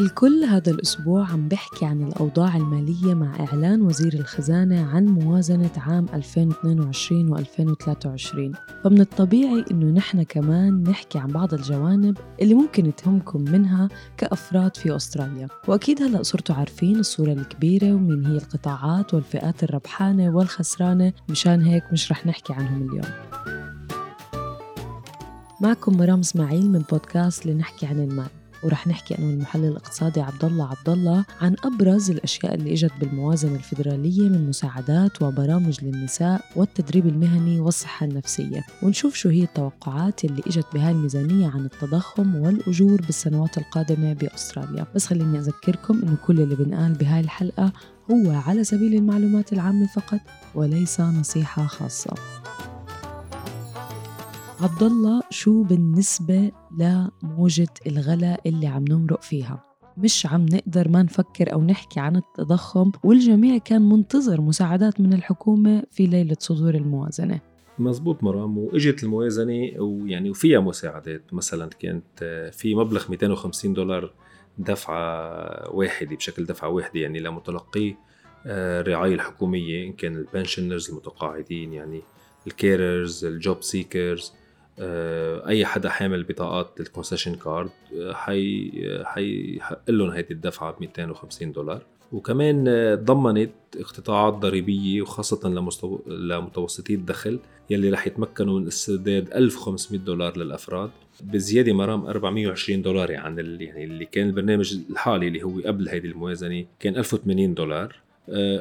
الكل هذا الأسبوع عم بحكي عن الأوضاع المالية مع إعلان وزير الخزانة عن موازنة عام 2022 و 2023 فمن الطبيعي إنه نحن كمان نحكي عن بعض الجوانب اللي ممكن تهمكم منها كأفراد في أستراليا. وأكيد هلأ صرتوا عارفين الصورة الكبيرة ومين هي القطاعات والفئات الربحانة والخسرانة. مشان هيك مش رح نحكي عنهم اليوم. معكم مرام إسماعيل من بودكاست لنحكي عن المال. ورح نحكي أنا والمحلل الاقتصادي عبد الله عبد الله عن أبرز الأشياء اللي إجت بالموازنة الفيدرالية من مساعدات وبرامج للنساء والتدريب المهني والصحة النفسية. ونشوف شو هي التوقعات اللي إجت بهاي الميزانية عن التضخم والأجور بالسنوات القادمة بأستراليا. بس خليني أذكركم إنه كل اللي بنقال بهاي الحلقة هو على سبيل المعلومات العامة فقط وليس نصيحة خاصة. عبد الله شو بالنسبة لموجة الغلاء اللي عم نمرق فيها؟ مش عم نقدر ما نفكر أو نحكي عن التضخم والجميع كان منتظر مساعدات من الحكومة في ليلة صدور الموازنة. مزبوط مرام وإجت الموازنة ويعني وفيها مساعدات. مثلا كانت في مبلغ 250 دولار دفعة واحدة بشكل دفعة واحدة يعني لمتلقي الرعاية الحكومية إن كان البنشنرز المتقاعدين يعني ال carers ال job seekers آه، أي حدا حامل بطاقات ال concession card آه، حي حيحق لهم هيدي الدفعة ب 250 دولار. وكمان آه، ضمنت اقتطاعات ضريبية وخاصة لمستو... لمتوسطي الدخل يلي رح يتمكنوا من استرداد 1500 دولار للأفراد بزيادة مرام 420 دولار عن اللي يعني اللي كان البرنامج الحالي اللي هو قبل هيدي الموازنة كان 1080 دولار.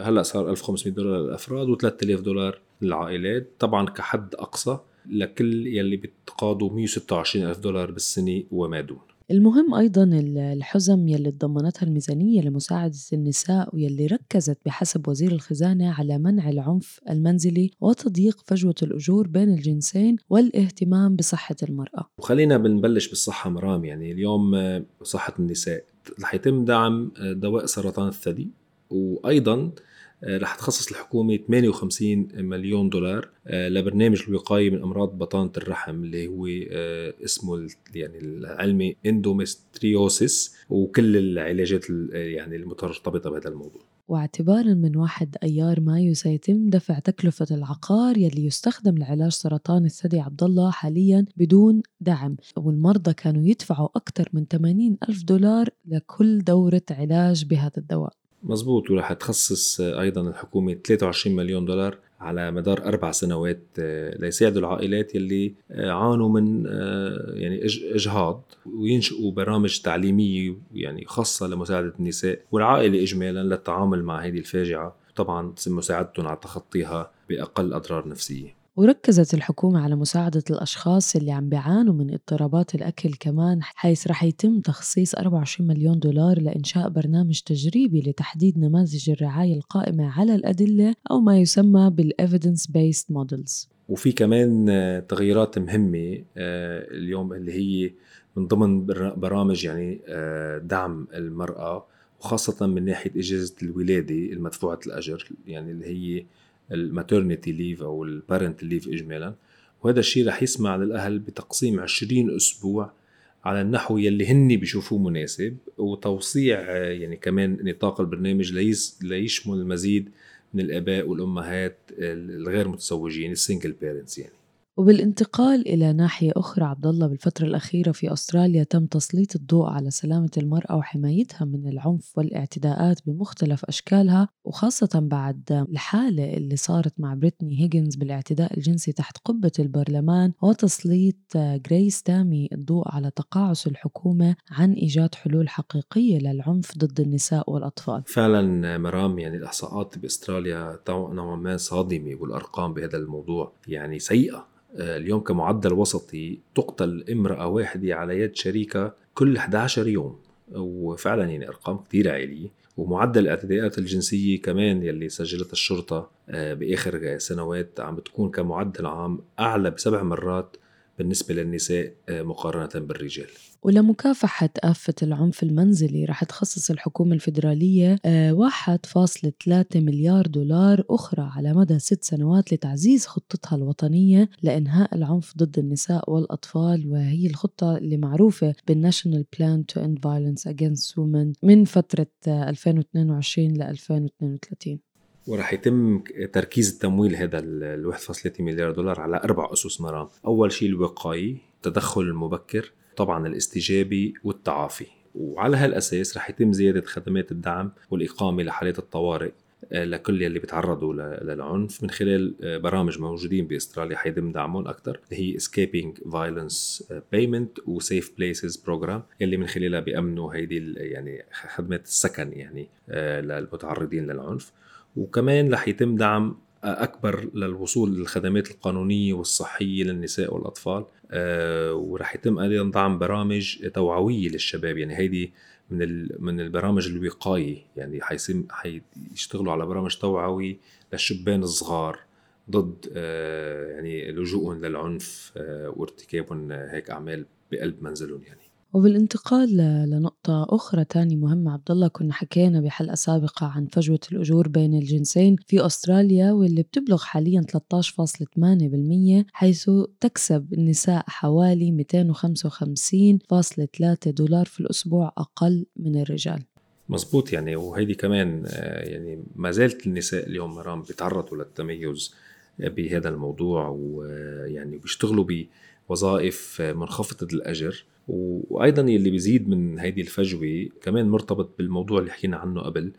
هلأ صار 1500 دولار للأفراد و3000 دولار للعائلات طبعا كحد أقصى. لكل يلي بتقاضوا 126 ألف دولار بالسنة وما دون. المهم أيضا الحزم يلي تضمنتها الميزانية لمساعدة النساء ويلي ركزت بحسب وزير الخزانة على منع العنف المنزلي وتضييق فجوة الأجور بين الجنسين والاهتمام بصحة المرأة. وخلينا بنبلش بالصحة مرام يعني اليوم صحة النساء رح يتم دعم دواء سرطان الثدي وأيضا آه، رح تخصص الحكومة 58 مليون دولار آه، لبرنامج الوقاية من أمراض بطانة الرحم اللي هو آه، اسمه يعني العلمي إندومستريوسيس وكل العلاجات يعني المترتبطة بهذا الموضوع. واعتبارا من 1 أيار مايو سيتم دفع تكلفة العقار يلي يستخدم لعلاج سرطان الثدي عبد الله حاليا بدون دعم والمرضى كانوا يدفعوا أكثر من 80 ألف دولار لكل دورة علاج بهذا الدواء. مزبوط ورح تخصص أيضا الحكومة 23 مليون دولار على مدار أربع سنوات آه، ليساعدوا العائلات يلي آه، عانوا من آه، يعني إجهاض وينشئوا برامج تعليمية يعني خاصة لمساعدة النساء والعائلة اجمالا للتعامل مع هذه الفاجعة. طبعا مساعدتهم على تخطيها بأقل أضرار نفسية. وركزت الحكومة على مساعدة الأشخاص اللي عم بيعانوا من اضطرابات الأكل كمان حيث رح يتم تخصيص 24 مليون دولار لإنشاء برنامج تجريبي لتحديد نماذج الرعاية القائمة على الأدلة أو ما يسمى بال evidence based models وفي كمان تغييرات مهمة آه، اليوم اللي هي من ضمن برامج يعني آه، دعم المرأة وخاصة من ناحية إجازة الولادة المدفوعة الأجر يعني اللي هي ال maternity leave أو ال parent leave اجمالا. وهذا الشيء رح يسمح للأهل بتقسيم 20 أسبوع على النحو يلي هن بيشوفوه مناسب وتوسيع يعني كمان نطاق البرنامج ليس ليشمل المزيد من الآباء والأمهات الغير متزوجين ال single parents يعني. وبالانتقال إلى ناحية أخرى عبد الله بالفترة الأخيرة في أستراليا تم تسليط الضوء على سلامة المرأة وحمايتها من العنف والاعتداءات بمختلف أشكالها وخاصة بعد الحالة اللي صارت مع بريتني هيجنز بالاعتداء الجنسي تحت قبة البرلمان وتسليط جريس تامي الضوء على تقاعس الحكومة عن إيجاد حلول حقيقية للعنف ضد النساء والأطفال. فعلا مرام يعني الإحصاءات بأستراليا نوعا ما صادمة والأرقام بهذا الموضوع يعني سيئة. اليوم كمعدل وسطي تقتل امرأة واحدة على يد شريكة كل 11 يوم. وفعلا يعني أرقام كتير عالية. ومعدل الاعتداءات الجنسية كمان يلي سجلتها الشرطة آه، بآخر سنوات عم بتكون كمعدل عام أعلى بسبع مرات. بالنسبة للنساء مقارنة بالرجال. ولمكافحة آفة العنف المنزلي رح تخصص الحكومة الفيدرالية 1.3 مليار دولار أخرى على مدى ست سنوات لتعزيز خطتها الوطنية لإنهاء العنف ضد النساء والأطفال. وهي الخطة اللي معروفة بال national plan to end violence against women من فترة 2022 ل 2032 ورح يتم تركيز التمويل هذا ال 1.3 مليار دولار على أربع أسس مرام، أول شيء الوقائي، التدخل المبكر، طبعا الاستجابي والتعافي، وعلى هالأساس رح يتم زيادة خدمات الدعم والإقامة لحالات الطوارئ آه، لكل يلي بيتعرضوا للعنف. من خلال آه، برامج موجودين بأستراليا حيتم دعمهم أكثر اللي هي Escaping Violence آه، Payment و Safe Places Program يلي من خلالها بيأمنوا هيدي يعني خدمات السكن يعني للمتعرضين للعنف. وكمان رح يتم دعم أكبر للوصول للخدمات القانونية والصحية للنساء والأطفال. أه ورح يتم أيضا دعم برامج توعوية للشباب. يعني هيدي من من البرامج الوقايه يعني حيسم حيشتغلوا على برامج توعوي للشبان الصغار ضد أه يعني لجوءهم للعنف أه وارتكابهم هيك أعمال بقلب منزلهم يعني. وبالانتقال لنقطة أخرى تاني مهمة. عبد الله كنا حكينا بحلقة سابقة عن فجوة الأجور بين الجنسين في أستراليا واللي بتبلغ حاليا 13.8% حيث تكسب النساء حوالي 255.3 دولار في الأسبوع أقل من الرجال. مزبوط يعني وهيدي كمان آه، يعني ما زالت النساء اليوم مرام بيتعرضوا للتميز بهذا الموضوع ويعني بيشتغلوا بوظائف منخفضة الأجر. وأيضا اللي بيزيد من هيدي الفجوة كمان مرتبط بالموضوع اللي حكينا عنه قبل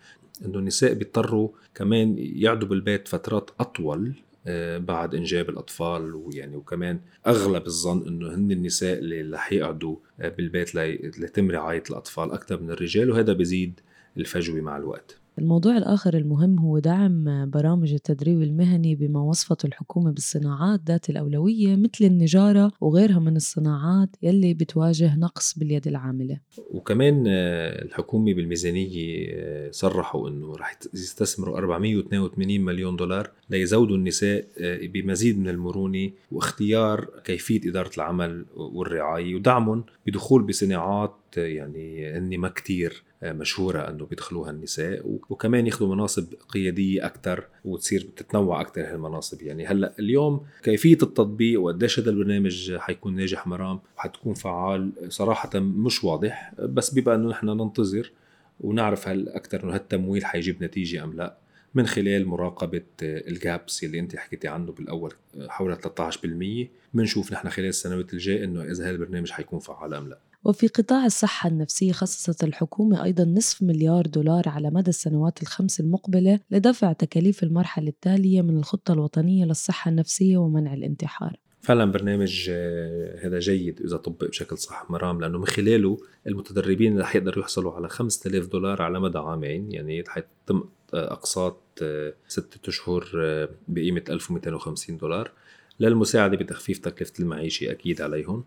إنه النساء بيضطروا كمان يقعدوا بالبيت فترات أطول آه، بعد إنجاب الأطفال. ويعني وكمان أغلب الظن إنه هن النساء اللي رح يقعدوا آه، بالبيت ليتم رعاية الأطفال أكثر من الرجال. وهذا بيزيد الفجوة مع الوقت. الموضوع الآخر المهم هو دعم برامج التدريب المهني بما وصفته الحكومة بالصناعات ذات الأولوية مثل النجارة وغيرها من الصناعات يلي بتواجه نقص باليد العاملة. وكمان آه، الحكومة بالميزانية آه، صرحوا أنه رح يستثمروا 482 مليون دولار ليزودوا النساء آه، بمزيد من المرونة واختيار كيفية إدارة العمل والرعاية ودعمهم بدخول بصناعات يعني هن ما كتير مشهورة أنه بيدخلوها النساء وكمان ياخذوا مناصب قيادية أكثر وتصير تتنوع أكثر هالمناصب يعني هلأ اليوم كيفية التطبيق وقديش هذا البرنامج حيكون ناجح مرام وحتكون فعال صراحة مش واضح بس بيبقى إنه نحن ننتظر ونعرف هل أكثر إنه هالتمويل حيجيب نتيجة أم لأ. من خلال مراقبة الجابس اللي أنت حكيتي عنه بالأول حول 13% بنشوف نحن خلال السنوات الجاية إنه إذا هذا البرنامج حيكون فعال أم لأ. وفي قطاع الصحة النفسية خصصت الحكومة أيضا نصف مليار دولار على مدى السنوات الخمس المقبلة لدفع تكاليف المرحلة التالية من الخطة الوطنية للصحة النفسية ومنع الانتحار. فعلا برنامج آه، هذا جيد إذا طبق بشكل صح مرام لأنه من خلاله المتدربين رح يقدروا يحصلوا على 5000 دولار على مدى عامين يعني حيتم أقساط آه، ستة أشهر آه، بقيمة 1250 دولار. للمساعدة بتخفيف تكلفة المعيشة أكيد عليهم.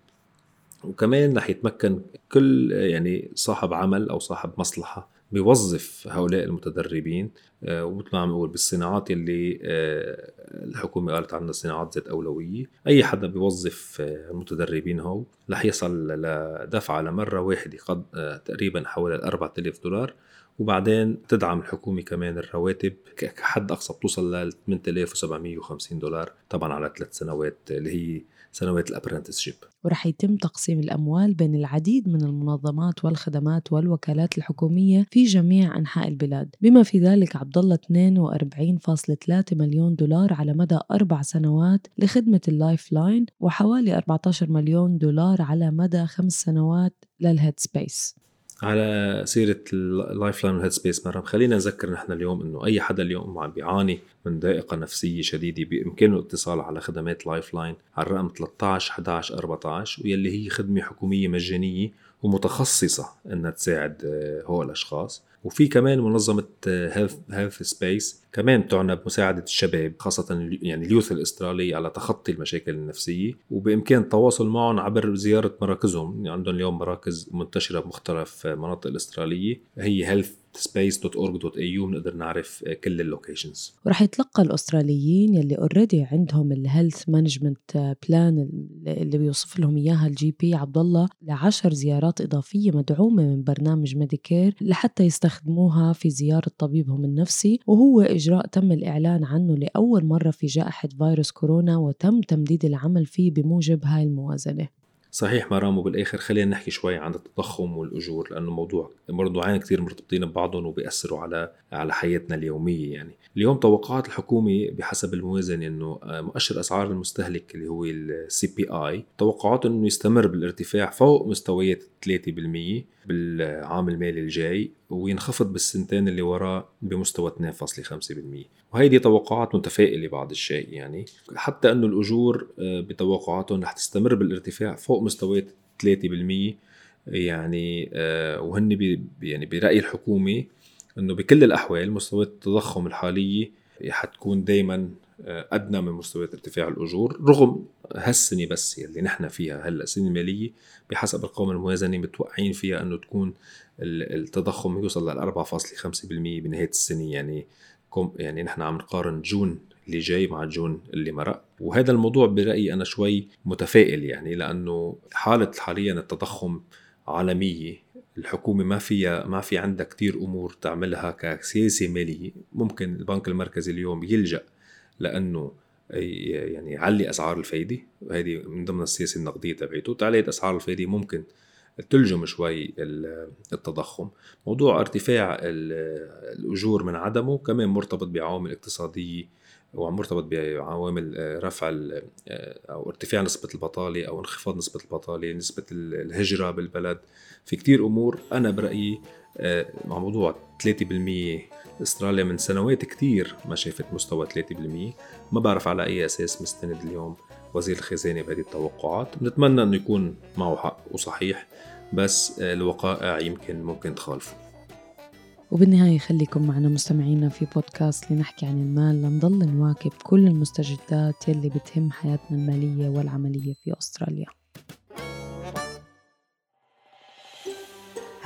وكمان رح يتمكن كل يعني صاحب عمل أو صاحب مصلحة بيوظف هؤلاء المتدربين. آه، ومثل ما عم نقول بالصناعات اللي آه، الحكومة قالت عنها صناعات ذات أولوية. أي حدا بيوظف آه، المتدربين هو رح يصل لدفعة لمرة واحدة قد تقريبا حوالي 4000 دولار. وبعدين تدعم الحكومة كمان الرواتب. كحد أقصى بتوصل ل 8750 دولار طبعا على ثلاث سنوات اللي هي سنوات ال apprenticeship ورح يتم تقسيم الأموال بين العديد من المنظمات والخدمات والوكالات الحكومية في جميع أنحاء البلاد. بما في ذلك عبد الله 42.3 مليون دولار على مدى أربع سنوات لخدمة ال Lifeline وحوالي 14 مليون دولار على مدى خمس سنوات لل headspace. على سيرة ال Lifeline وال headspace مرام خلينا نذكر نحن اليوم إنه أي حدا اليوم عم بيعاني من ضائقة نفسية شديدة بإمكانه الاتصال على خدمات Lifeline على الرقم 13 11 14 ويلي هي خدمة حكومية مجانية ومتخصصة إنها تساعد آه، هو الأشخاص. وفي كمان منظمة head headspace كمان تعنى بمساعدة الشباب خاصة يعني ال youth الأسترالي على تخطي المشاكل النفسية وبإمكان التواصل معهم عبر زيارة مراكزهم. يعني عندهم اليوم مراكز منتشرة بمختلف المناطق الأسترالية. هي head space.org.au بنقدر نعرف كل ال locations. ورح يتلقى الأستراليين يلي already عندهم ال health management plan اللي بيوصف لهم إياها ال GP عبد الله لعشر زيارات إضافية مدعومة من برنامج ميديكير لحتى يستخدموها في زيارة طبيبهم النفسي. وهو إجراء تم الإعلان عنه لأول مرة في جائحة فيروس كورونا وتم تمديد العمل فيه بموجب هاي الموازنة. صحيح مرام وبالآخر خلينا نحكي شوي عن التضخم والأجور لأنه موضوع موضوعين كثير مرتبطين ببعضهم وبيأثروا على على حياتنا اليومية يعني. اليوم توقعات الحكومة بحسب الموازنة إنه مؤشر أسعار المستهلك اللي هو السي بي اي توقعاته إنه يستمر بالارتفاع فوق مستويات 3% بالعام المالي الجاي وينخفض بالسنتين اللي وراه بمستوى 2.5% وهيدي توقعات متفائلة بعض الشيء يعني. حتى أنه الأجور آه، بتوقعاتهم رح تستمر بالارتفاع فوق مستويات 3% يعني آه، وهن يعني برأي الحكومة أنه بكل الأحوال مستويات التضخم الحالية حتكون دايما أدنى من مستويات ارتفاع الأجور رغم هالسنة بس اللي نحن فيها هلأ السنة الماليه بحسب ارقام الموازنة متوقعين فيها إنه تكون التضخم يوصل لل 4.5% بنهاية السنة يعني يعني نحن عم نقارن جون اللي جاي مع جون اللي مرق. وهذا الموضوع برأيي أنا شوي متفائل يعني لأنه حالة حاليا التضخم عالمية الحكومة ما فيها ما في عندها كثير أمور تعملها كسياسة مالية. ممكن البنك المركزي اليوم يلجأ لأنه يعني يعلي أسعار الفايدة وهذه من ضمن السياسة النقدية تبعته تعلية أسعار الفايدة ممكن تلجم شوي التضخم. موضوع ارتفاع الأجور من عدمه كمان مرتبط بعوامل اقتصادية ومرتبط بعوامل رفع أو ارتفاع نسبة البطالة أو انخفاض نسبة البطالة نسبة الهجرة بالبلد. في كتير أمور أنا برأيي مع موضوع 3% استراليا من سنوات كتير ما شافت مستوى 3% ما بعرف على أي أساس مستند اليوم وزير الخزانة بهذه التوقعات. بنتمنى إنه يكون معه حق وصحيح بس الوقائع يمكن ممكن تخالفه. وبالنهاية خليكم معنا مستمعينا في بودكاست لنحكي عن المال لنضل نواكب كل المستجدات يلي بتهم حياتنا المالية والعملية في أستراليا.